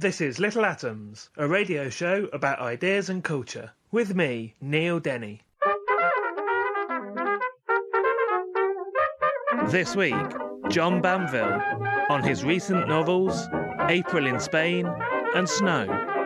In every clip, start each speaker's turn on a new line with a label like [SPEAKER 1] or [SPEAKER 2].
[SPEAKER 1] This is Little Atoms, a radio show about ideas and culture. With me, Neil Denny. This week, John Banville on his recent novels April in Spain and Snow.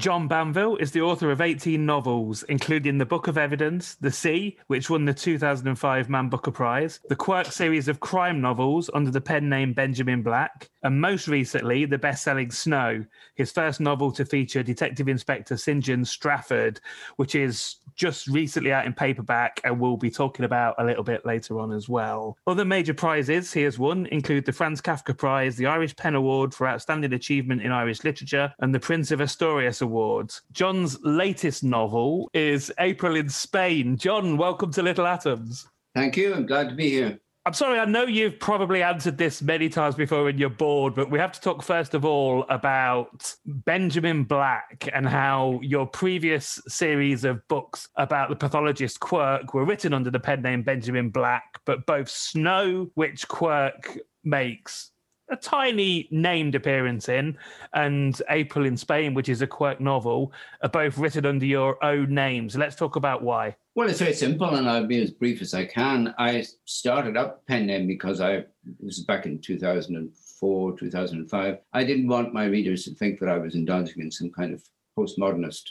[SPEAKER 1] John Banville is the author of 18 novels, including The Book of Evidence, The Sea, which won the 2005 Man Booker Prize, the Quirk series of crime novels under the pen name Benjamin Black, and most recently, the best selling Snow, his first novel to feature Detective Inspector St. John Strafford, which is just recently out in paperback and we'll be talking about a little bit later on as well. Other major prizes he has won include the Franz Kafka Prize, the Irish Pen Award for Outstanding Achievement in Irish Literature, and the Prince of Asturias Award. John's latest novel is April in Spain. John, welcome to Little Atoms.
[SPEAKER 2] Thank you. I'm glad to be here.
[SPEAKER 1] I'm sorry, I know you've probably answered this many times before and you're bored, but we have to talk first of all about Benjamin Black and how your previous series of books about the pathologist Quirk were written under the pen name Benjamin Black, but both Snow, which Quirk makes a tiny named appearance in, and April in Spain, which is a Quirk novel, are both written under your own names. Let's talk about why.
[SPEAKER 2] Well, it's very simple, and I'll be as brief as I can. I started up pen name because I was back in 2004, 2005. I didn't want my readers to think that I was indulging in some kind of postmodernist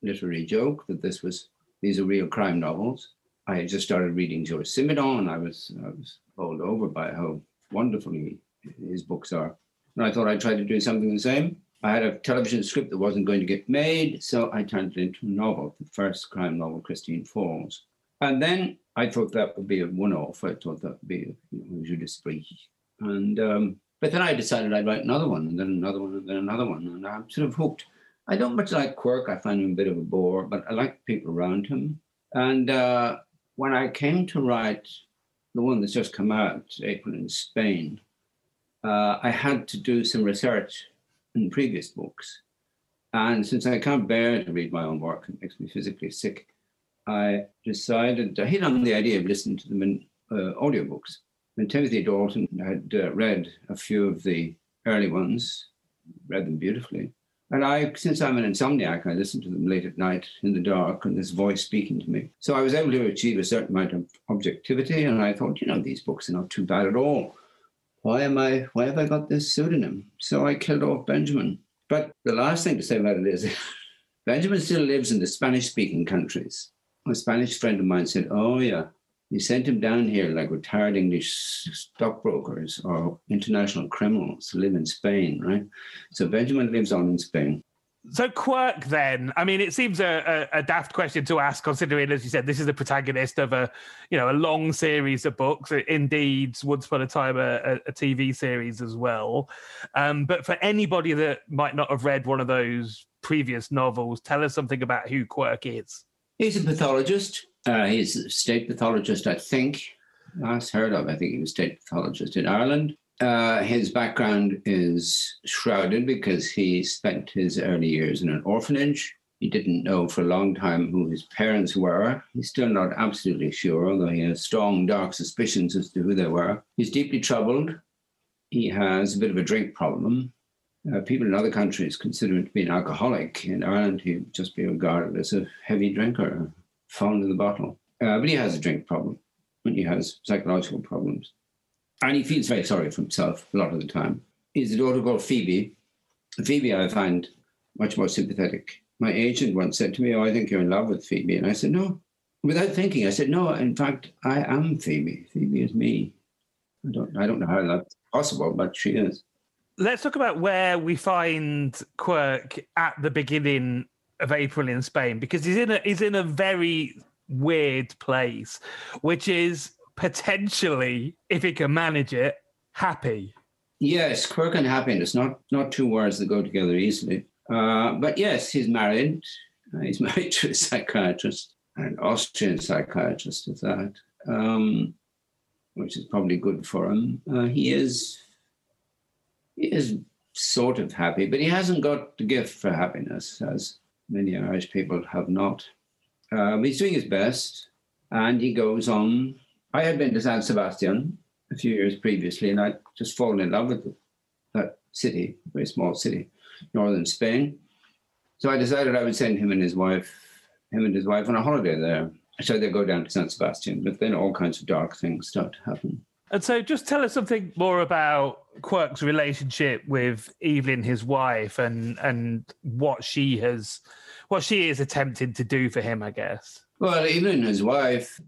[SPEAKER 2] literary joke. That this was these are real crime novels. I had just started reading Georges Simenon, and I was I was bowled over by how wonderfully his books are. And I thought I'd try to do something the same. I had a television script that wasn't going to get made, so I turned it into a novel, the first crime novel, Christine Falls. And then I thought that would be a one-off. I thought that would be you know, Jeu d'Esprit. And um, but then I decided I'd write another one, and then another one, and then another one, and I'm sort of hooked. I don't much like Quirk. I find him a bit of a bore, but I like people around him. And uh, when I came to write the one that's just come out, April in Spain, uh, I had to do some research in previous books. And since I can't bear to read my own work, it makes me physically sick, I decided to hit on the idea of listening to them in uh, audiobooks. And Timothy Dalton had uh, read a few of the early ones, read them beautifully. And I, since I'm an insomniac, I listen to them late at night in the dark and this voice speaking to me. So I was able to achieve a certain amount of objectivity. And I thought, you know, these books are not too bad at all why am I, why have I got this pseudonym? So I killed off Benjamin. But the last thing to say about it is Benjamin still lives in the Spanish speaking countries. A Spanish friend of mine said, Oh, yeah, you sent him down here like retired English stockbrokers or international criminals to live in Spain, right? So Benjamin lives on in Spain.
[SPEAKER 1] So Quirk, then, I mean, it seems a, a, a, daft question to ask, considering, as you said, this is the protagonist of a, you know, a long series of books. Indeed, once upon a time, a, a TV series as well. Um, but for anybody that might not have read one of those previous novels, tell us something about who Quirk is.
[SPEAKER 2] He's a pathologist. Uh, he's a state pathologist, I think. Last heard of, I think he was state pathologist in Ireland. Uh, his background is shrouded because he spent his early years in an orphanage. He didn't know for a long time who his parents were. He's still not absolutely sure, although he has strong, dark suspicions as to who they were. He's deeply troubled. He has a bit of a drink problem. Uh, people in other countries consider him to be an alcoholic. In Ireland, he'd just be regarded as a heavy drinker, fond of the bottle. Uh, but he has a drink problem, and he has psychological problems. And he feels very sorry for himself a lot of the time. He's a daughter called Phoebe. Phoebe, I find much more sympathetic. My agent once said to me, Oh, I think you're in love with Phoebe. And I said, No. Without thinking, I said, No, in fact, I am Phoebe. Phoebe is me. I don't, I don't know how that's possible, but she is.
[SPEAKER 1] Let's talk about where we find Quirk at the beginning of April in Spain, because he's in a he's in a very weird place, which is potentially, if he can manage it, happy.
[SPEAKER 2] Yes, quirk and happiness, not not two words that go together easily. Uh, but yes, he's married. Uh, he's married to a psychiatrist, an Austrian psychiatrist at that, um, which is probably good for him. Uh, he is he is sort of happy, but he hasn't got the gift for happiness, as many Irish people have not. Um, he's doing his best, and he goes on. I had been to San Sebastian a few years previously, and I'd just fallen in love with that city, very small city, northern Spain. So I decided I would send him and his wife, him and his wife, on a holiday there. So they go down to San Sebastian, but then all kinds of dark things start to happen.
[SPEAKER 1] And so, just tell us something more about Quirk's relationship with Evelyn, his wife, and and what she has, what she is attempting to do for him, I guess.
[SPEAKER 2] Well, Evelyn, his wife,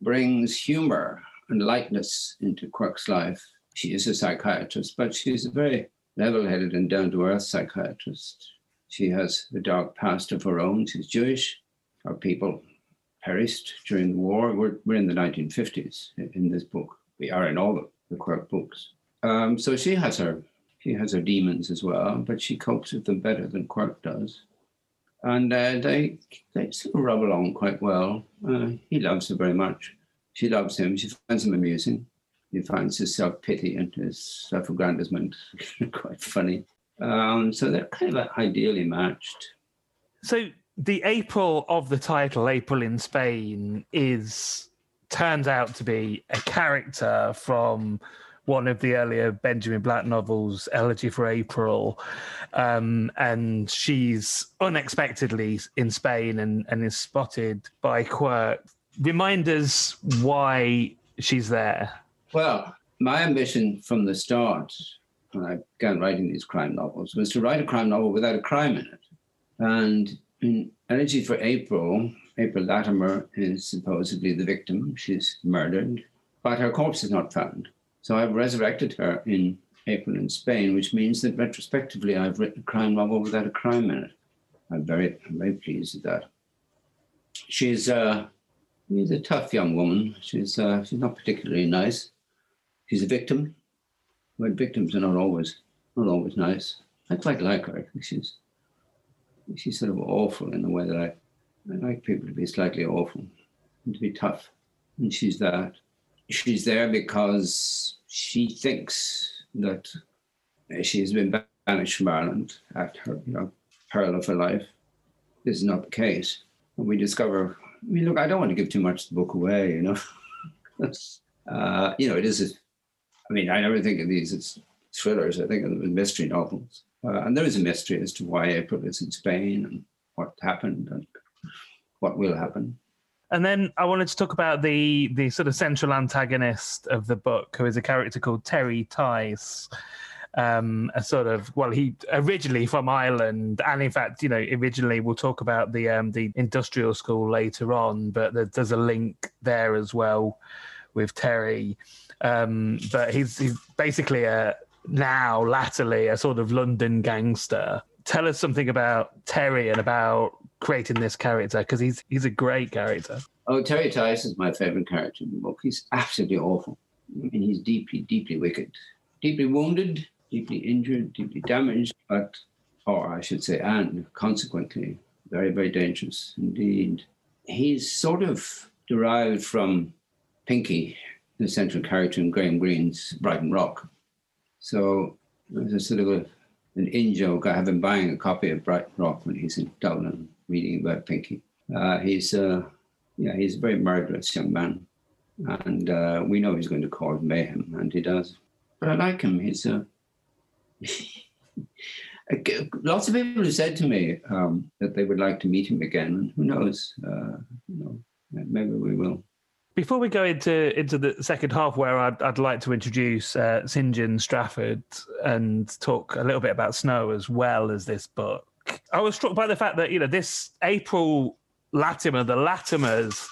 [SPEAKER 2] brings humor and lightness into Quirk's life. She is a psychiatrist, but she's a very level-headed and down-to-earth psychiatrist. She has a dark past of her own. She's Jewish. Our people perished during the war. We're, we're in the 1950s in this book we are in all the, the Quirk books. Um, so she has her she has her demons as well, but she copes with them better than Quirk does. And uh, they they sort of rub along quite well. Uh, he loves her very much. She loves him. She finds him amusing. He finds his self pity and his self aggrandizement quite funny. Um, so they're kind of ideally matched.
[SPEAKER 1] So the April of the title, April in Spain, is turns out to be a character from one of the earlier Benjamin Black novels, Elegy for April. Um, and she's unexpectedly in Spain and, and is spotted by Quirk. Remind us why she's there.
[SPEAKER 2] Well, my ambition from the start, when I began writing these crime novels, was to write a crime novel without a crime in it. And in Elegy for April, April Latimer is supposedly the victim. She's murdered, but her corpse is not found. So I've resurrected her in April in Spain, which means that retrospectively I've written a crime novel without a crime in it. I'm very, I'm very pleased with that. She's, uh, she's a tough young woman. She's, uh, she's not particularly nice. She's a victim, but victims are not always, not always nice. I quite like her. I think she's, she's sort of awful in the way that I I like people to be slightly awful and to be tough. And she's that. She's there because she thinks that she's been banished from Ireland at her, you know, peril of her life. This is not the case. And we discover, I mean, look, I don't want to give too much of the book away, you know. uh, you know, it is, a, I mean, I never think of these as thrillers. I think of them as mystery novels. Uh, and there is a mystery as to why April is in Spain and what happened and what will happen.
[SPEAKER 1] And then I wanted to talk about the the sort of central antagonist of the book, who is a character called Terry Tice. Um, a sort of well, he originally from Ireland, and in fact, you know, originally we'll talk about the um, the industrial school later on, but there's a link there as well with Terry. Um, but he's he's basically a now latterly a sort of London gangster. Tell us something about Terry and about creating this character because he's he's a great character.
[SPEAKER 2] Oh, Terry Tice is my favorite character in the book. He's absolutely awful. I mean, he's deeply, deeply wicked, deeply wounded, deeply injured, deeply damaged, but, or I should say, and consequently, very, very dangerous indeed. He's sort of derived from Pinky, the central character in Graham Greene's Brighton Rock. So there's a sort of a, an in joke. I have him buying a copy of Brighton Rock when he's in Dublin reading about Pinky. Uh, he's uh, yeah, he's a very murderous young man, and uh, we know he's going to cause mayhem, and he does. But I like him. He's uh, lots of people have said to me um, that they would like to meet him again, and who knows? Uh, you know, maybe we will.
[SPEAKER 1] Before we go into into the second half, where I'd, I'd like to introduce uh, St John Strafford and talk a little bit about Snow as well as this book, I was struck by the fact that you know this April Latimer, the Latimers,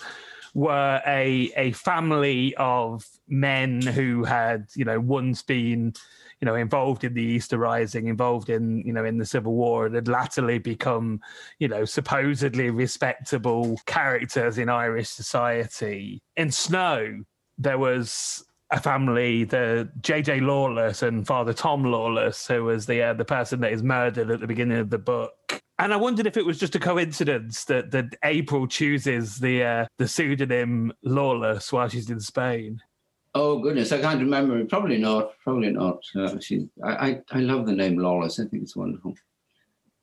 [SPEAKER 1] were a a family of men who had you know once been you know involved in the Easter Rising, involved in you know in the Civil War, and had latterly become you know supposedly respectable characters in Irish society. In Snow, there was a family, the J.J. Lawless and Father Tom Lawless, who was the uh, the person that is murdered at the beginning of the book. And I wondered if it was just a coincidence that that April chooses the uh, the pseudonym Lawless while she's in Spain.
[SPEAKER 2] Oh goodness, I can't remember. Probably not. Probably not. Uh, she, I, I, I love the name Lawless. I think it's wonderful.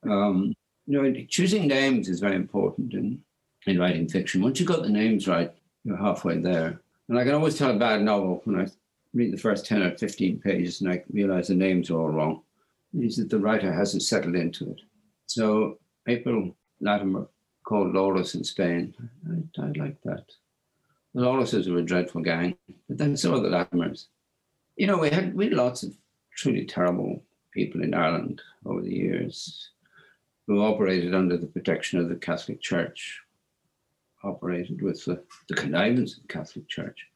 [SPEAKER 2] Um, you know, choosing names is very important in in writing fiction. Once you've got the names right, you're halfway there. And I can always tell a bad novel when I read the first ten or fifteen pages and I realize the names are all wrong. It means that the writer hasn't settled into it. So April Latimer called Lawless in Spain. I, I like that. The Lawlesses were a dreadful gang, but then so were the Latimers. You know, we had we had lots of truly terrible people in Ireland over the years who operated under the protection of the Catholic Church, operated with the, the connivance of the Catholic Church,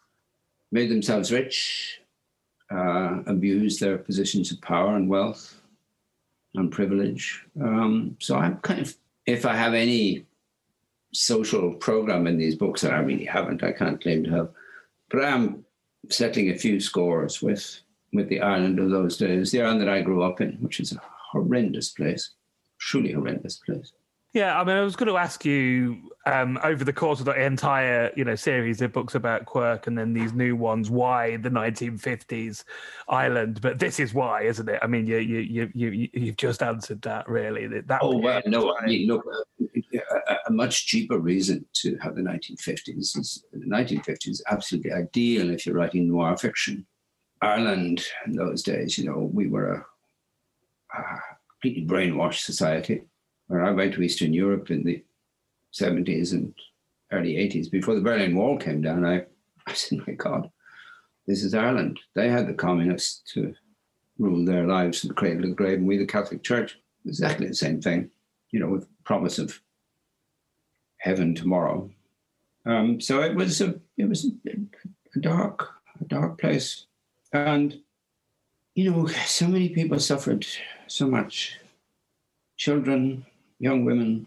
[SPEAKER 2] made themselves rich, uh, abused their positions of power and wealth and privilege. Um, so I'm kind of, if I have any social program in these books that I really haven't. I can't claim to have, but I am settling a few scores with with the Ireland of those days, the Ireland that I grew up in, which is a horrendous place, truly horrendous place.
[SPEAKER 1] Yeah, I mean, I was going to ask you um, over the course of the entire, you know, series of books about Quirk and then these new ones, why the 1950s Ireland? But this is why, isn't it? I mean, you you you you you've just answered that, really. That
[SPEAKER 2] oh well, no, I mean, look, a, a, much cheaper reason to have the 1950s is the 1950s is absolutely ideal if you're writing noir fiction. Ireland in those days, you know, we were a, a completely brainwashed society when I went to Eastern Europe in the 70s and early 80s, before the Berlin Wall came down, I, I said, my God, this is Ireland. They had the communists to rule their lives from the cradle to the grave, and we, the Catholic Church, exactly the same thing, you know, with promise of heaven tomorrow. Um, so it was a it was a dark a dark place, and you know, so many people suffered so much. Children, young women.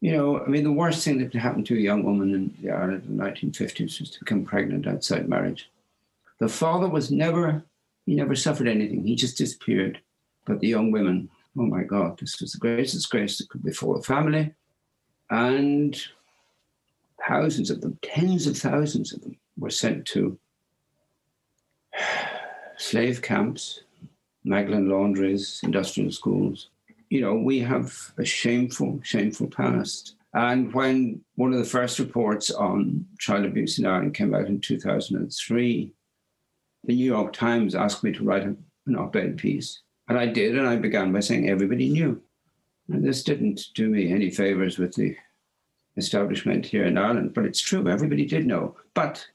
[SPEAKER 2] You know, I mean, the worst thing that could happen to a young woman in the Ireland in the 1950s was to become pregnant outside marriage. The father was never, he never suffered anything. He just disappeared. But the young women, oh my God, this was the greatest disgrace that could befall a family. And thousands of them, tens of thousands of them, were sent to slave camps, Magdalen laundries, industrial schools, you know, we have a shameful, shameful past. And when one of the first reports on child abuse in Ireland came out in 2003, the New York Times asked me to write an op ed piece. And I did, and I began by saying everybody knew. And this didn't do me any favors with the establishment here in Ireland, but it's true, everybody did know. But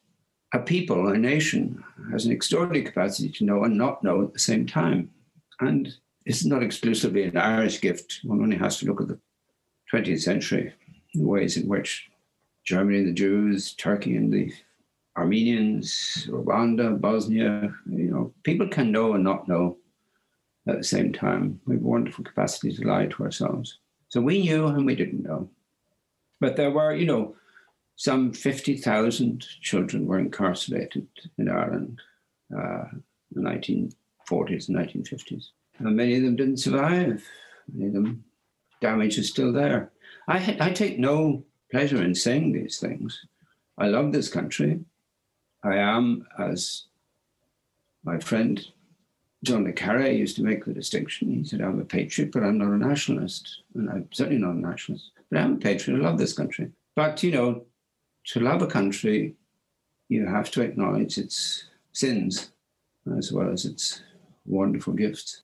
[SPEAKER 2] a people, a nation, has an extraordinary capacity to know and not know at the same time. And it's not exclusively an Irish gift. One only has to look at the 20th century, the ways in which Germany and the Jews, Turkey and the Armenians, Rwanda, Bosnia, you know, people can know and not know at the same time. We have a wonderful capacity to lie to ourselves. So we knew and we didn't know. But there were, you know, some 50,000 children were incarcerated in Ireland uh, in the 1940s and 1950s. And many of them didn't survive. Many of them, damage is still there. I, I take no pleasure in saying these things. I love this country. I am, as my friend John le Carre used to make the distinction. He said, I'm a patriot, but I'm not a nationalist. And I'm certainly not a nationalist. But I'm a patriot. I love this country. But, you know, to love a country, you have to acknowledge its sins as well as its wonderful gifts.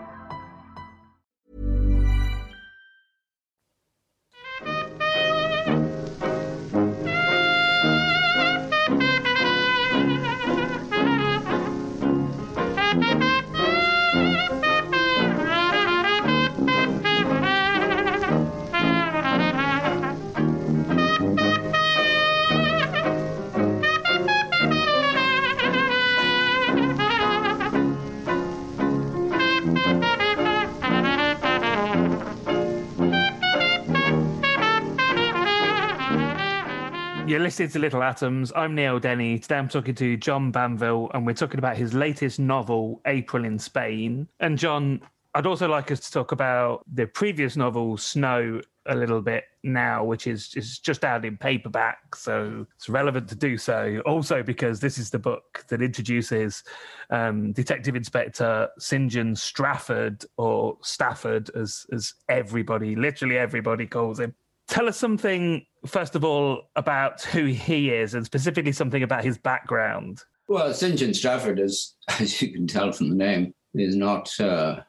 [SPEAKER 1] You're listening to Little Atoms. I'm Neil Denny. Today I'm talking to John Banville, and we're talking about his latest novel, April in Spain. And John, I'd also like us to talk about the previous novel, Snow, a little bit now, which is, is just out in paperback. So it's relevant to do so. Also, because this is the book that introduces um, Detective Inspector St. John Strafford, or Stafford, as, as everybody, literally everybody calls him. Tell us something, first of all, about who he is, and specifically something about his background.
[SPEAKER 2] Well, St. John Strafford, is, as you can tell from the name, is not uh,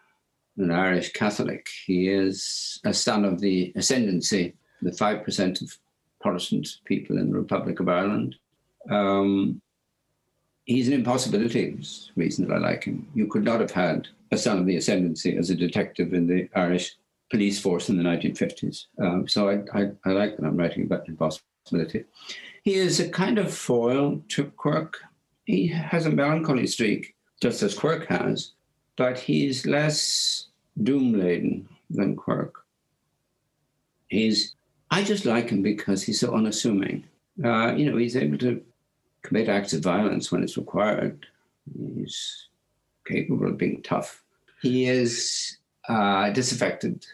[SPEAKER 2] an Irish Catholic. He is a son of the ascendancy, the 5% of Protestant people in the Republic of Ireland. Um, he's an impossibility, the reason that I like him. You could not have had a son of the ascendancy as a detective in the Irish police force in the 1950s. Um, so I, I, I, like that I'm writing about impossibility. He is a kind of foil to Quirk. He has a melancholy streak, just as Quirk has, but he's less doom laden than Quirk. He's, I just like him because he's so unassuming. Uh, you know, he's able to commit acts of violence when it's required. He's capable of being tough. He is uh, disaffected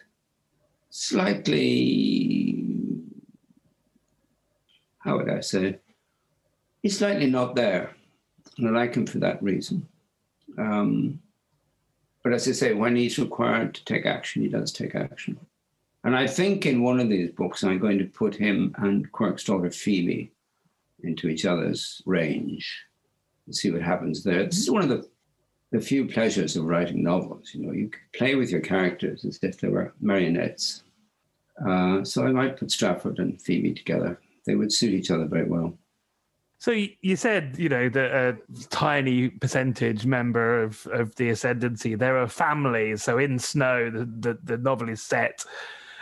[SPEAKER 2] slightly, how would I say, he's slightly not there. And I like him for that reason. Um, but as I say, when he's required to take action, he does take action. And I think in one of these books, I'm going to put him and Quirk's daughter Phoebe into each other's range and see what happens there. This is one of the, the few pleasures of writing novels. You know, you play with your characters as if they were marionettes. Uh, so I might put Strafford and Phoebe together. They would suit each other very well.
[SPEAKER 1] So you said, you know, that a tiny percentage member of, of the ascendancy, there are families. So in Snow, the, the, the novel is set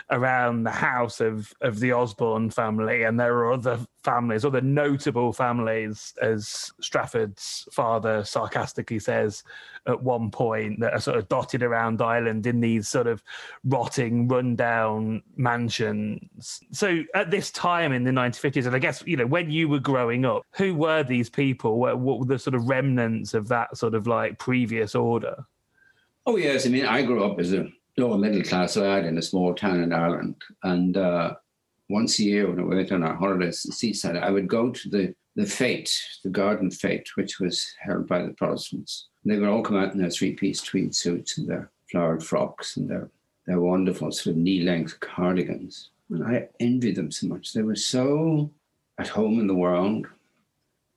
[SPEAKER 1] around the house of of the Osborne family, and there are other families, other notable families, as Strafford's father sarcastically says at one point, that are sort of dotted around Ireland in these sort of rotting, rundown mansions. So at this time in the 1950s, and I guess you know when you were growing up, who were these people? What, what were the sort of remnants of that sort of like previous order?
[SPEAKER 2] Oh yes, I mean I grew up as a lower middle class lad in a small town in Ireland, and uh, once a year when we went on our holidays to seaside, I would go to the, the fete, the garden fete, which was held by the Protestants. They would all come out in their three piece tweed suits and their flowered frocks and their, their wonderful sort of knee length cardigans. And I envied them so much. They were so at home in the world.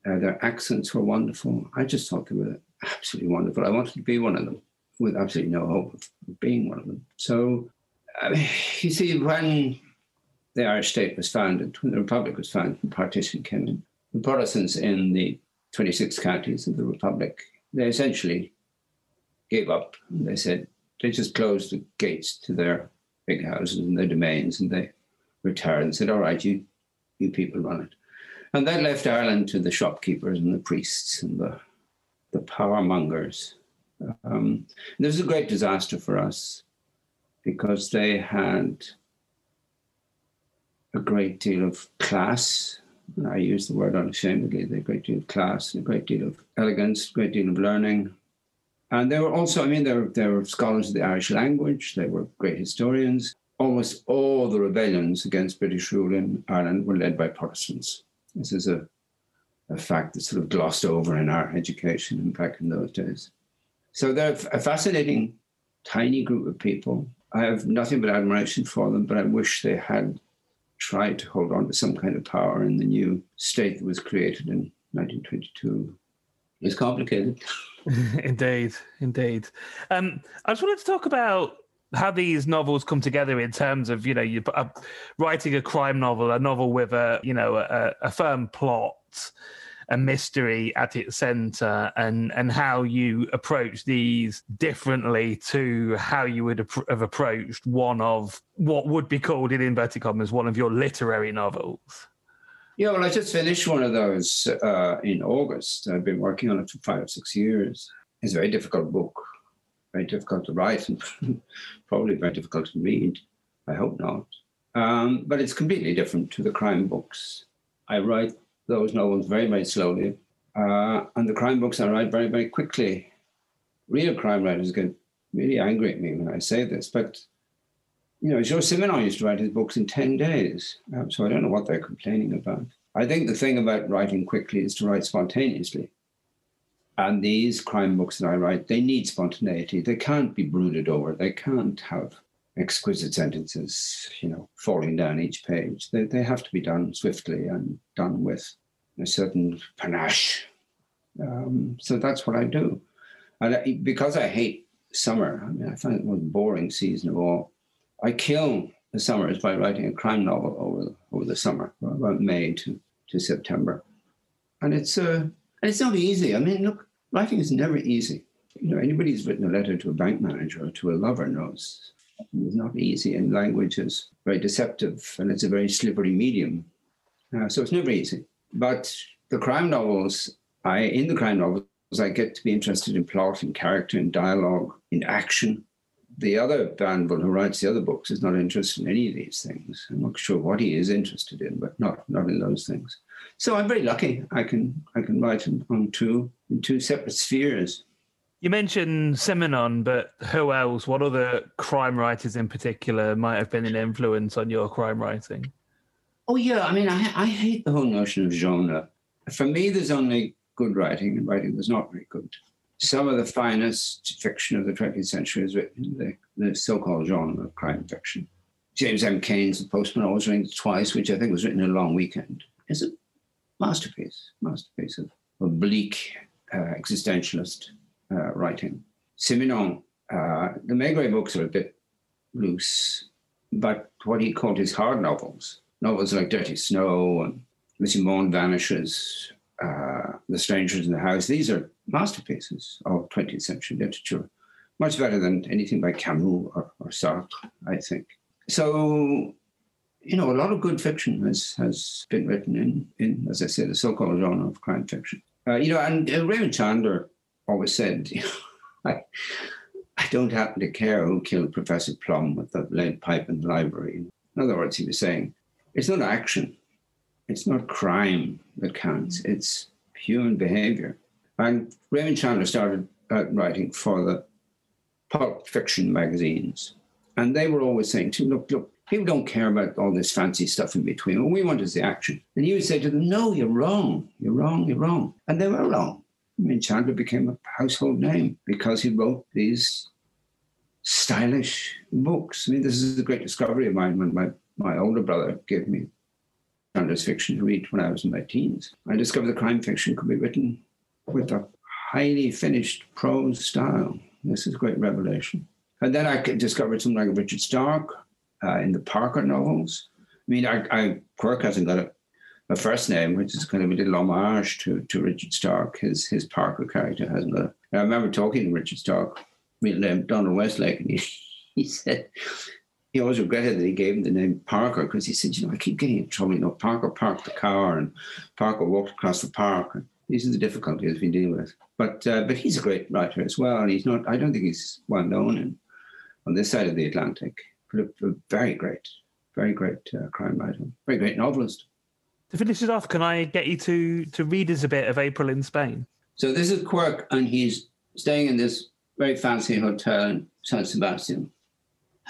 [SPEAKER 2] Uh, their accents were wonderful. I just thought they were absolutely wonderful. I wanted to be one of them with absolutely no hope of being one of them. So, I mean, you see, when the Irish state was founded, when the Republic was founded, partition came in, the Protestants in the 26 counties of the Republic, they essentially gave up. They said, they just closed the gates to their big houses and their domains and they retired and said, all right, you, you people run it. And that left Ireland to the shopkeepers and the priests and the, the power mongers. Um, this was a great disaster for us because they had a great deal of class. I use the word unashamedly, They had a great deal of class, a great deal of elegance, a great deal of learning. And they were also, I mean, they were, they were scholars of the Irish language, they were great historians. Almost all the rebellions against British rule in Ireland were led by Protestants. This is a, a fact that's sort of glossed over in our education back in those days. So they're a fascinating, tiny group of people. I have nothing but admiration for them, but I wish they had tried to hold on to some kind of power in the new state that was created in 1922. It's complicated.
[SPEAKER 1] indeed, indeed. Um, I just wanted to talk about how these novels come together in terms of you know you uh, writing a crime novel, a novel with a you know a, a firm plot, a mystery at its center, and and how you approach these differently to how you would have approached one of what would be called in inverted commas one of your literary novels.
[SPEAKER 2] Yeah, well, I just finished one of those uh, in August. I've been working on it for five or six years. It's a very difficult book very difficult to write and probably very difficult to read. I hope not. Um, but it's completely different to the crime books. I write those novels very, very slowly. Uh, and the crime books I write very, very quickly. Real crime writers get really angry at me when I say this, but you know, Georges Simenon used to write his books in 10 days. Um, so I don't know what they're complaining about. I think the thing about writing quickly is to write spontaneously. And these crime books that I write, they need spontaneity. They can't be brooded over. They can't have exquisite sentences, you know, falling down each page. They, they have to be done swiftly and done with a certain panache. Um, so that's what I do. And I, because I hate summer, I mean, I find it the most boring season of all. I kill the summers by writing a crime novel over, over the summer, about May to, to September. And it's, uh, it's not easy. I mean, look, writing is never easy. You know, anybody who's written a letter to a bank manager or to a lover knows it's not easy, and language is very deceptive, and it's a very slippery medium. Uh, so it's never easy. But the crime novels, I in the crime novels, I get to be interested in plot and character and dialogue, in action. The other Banville who writes the other books is not interested in any of these things. I'm not sure what he is interested in, but not not in those things. So I'm very lucky. I can I can write on two in two separate spheres.
[SPEAKER 1] You mentioned Simenon, but who else? What other crime writers in particular might have been an influence on your crime writing?
[SPEAKER 2] Oh yeah, I mean, I, I hate the whole notion of genre. For me, there's only good writing, and writing that's not very good. Some of the finest fiction of the 20th century is written in the, the so-called genre of crime fiction. James M. Cain's The Postman Always Rings Twice, which I think was written in a long weekend, is a masterpiece, masterpiece of, of bleak uh, existentialist uh, writing. Simenon, uh, the Maigret books are a bit loose, but what he called his hard novels, novels like Dirty Snow and Monsieur Monde Vanishes, uh, The Strangers in the House, these are masterpieces of 20th century literature, much better than anything by Camus or, or Sartre, I think. So you know, a lot of good fiction has has been written in, in as I say, the so-called genre of crime fiction. Uh, you know, and uh, Raymond Chandler always said, you know, I, I don't happen to care who killed Professor Plum with the lead pipe in the library. In other words, he was saying, it's not action, it's not crime that counts, it's human behavior. And Raymond Chandler started out writing for the pulp fiction magazines. And they were always saying to him, look, look, People don't care about all this fancy stuff in between. What we want is the action. And he would say to them, No, you're wrong. You're wrong. You're wrong. And they were wrong. I mean, Chandler became a household name because he wrote these stylish books. I mean, this is a great discovery of mine when my, my older brother gave me Chandler's fiction to read when I was in my teens. I discovered that crime fiction could be written with a highly finished prose style. This is a great revelation. And then I discovered something like Richard Stark uh, in the Parker novels. I mean, I, I Quirk hasn't got a, a, first name, which is kind of a little homage to, to Richard Stark. His his Parker character hasn't got. A, I remember talking to Richard Stark, middle name Donald Westlake, and he, he said he always regretted that he gave him the name Parker because he said, you know, I keep getting in trouble. You know, Parker parked the car and Parker walked across the park. And these are the difficulties we deal with. But uh, but he's a great writer as well, and he's not. I don't think he's well known in, on this side of the Atlantic, but a, a very great, very great uh, crime writer, very great novelist.
[SPEAKER 1] To finish it off, can I get you to to read us a bit of April in Spain?
[SPEAKER 2] So this is Quirk, and he's staying in this very fancy hotel in San Sebastian.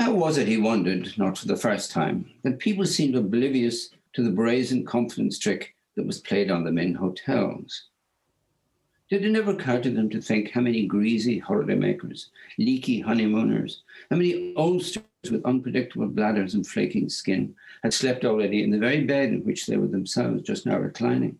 [SPEAKER 2] How was it, he wondered, not for the first time, that people seemed oblivious to the brazen confidence trick that was played on them in hotels? Did it never occur to them to think how many greasy holidaymakers, leaky honeymooners, how many oldsters with unpredictable bladders and flaking skin had slept already in the very bed in which they were themselves just now reclining?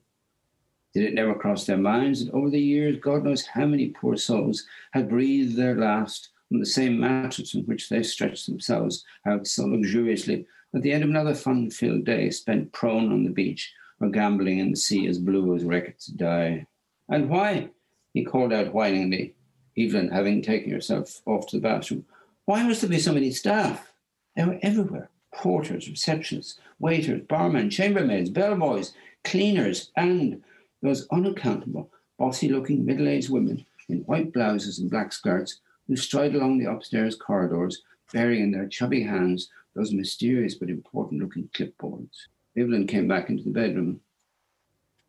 [SPEAKER 2] Did it never cross their minds that over the years, God knows how many poor souls had breathed their last on the same mattress on which they stretched themselves out so luxuriously at the end of another fun filled day spent prone on the beach or gambling in the sea as blue as Reckitt's dye? And why? He called out whiningly, Evelyn having taken herself off to the bathroom. Why must there be so many staff? They were everywhere porters, receptionists, waiters, barmen, chambermaids, bellboys, cleaners, and those unaccountable, bossy looking middle aged women in white blouses and black skirts who stride along the upstairs corridors bearing in their chubby hands those mysterious but important looking clipboards. Evelyn came back into the bedroom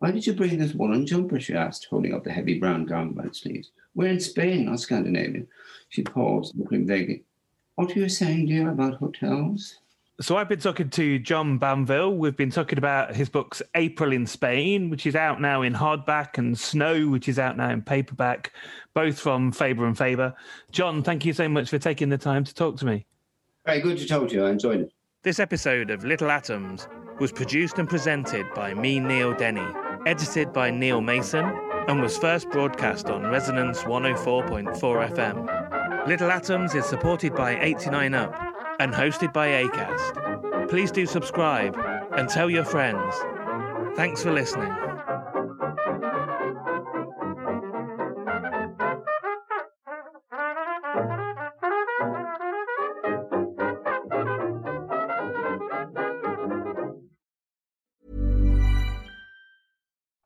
[SPEAKER 2] why did you bring this woolen jumper? she asked, holding up the heavy brown gown by its sleeves. We're in Spain, not Scandinavia. She paused, looking vaguely. What are you saying, dear, about hotels?
[SPEAKER 1] So I've been talking to John Banville. We've been talking about his books April in Spain, which is out now in hardback, and Snow, which is out now in paperback, both from Faber and Faber. John, thank you so much for taking the time to talk to me.
[SPEAKER 2] Very good to talk to you. I enjoyed it.
[SPEAKER 1] This episode of Little Atoms was produced and presented by me, Neil Denny edited by Neil Mason, and was first broadcast on Resonance 104.4 FM. Little Atoms is supported by 89UP and hosted by ACAST. Please do subscribe and tell your friends. Thanks for listening.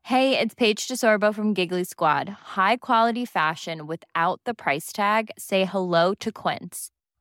[SPEAKER 3] Hey, it's Paige DeSorbo from Giggly Squad. High quality fashion without the price tag. Say hello to Quince.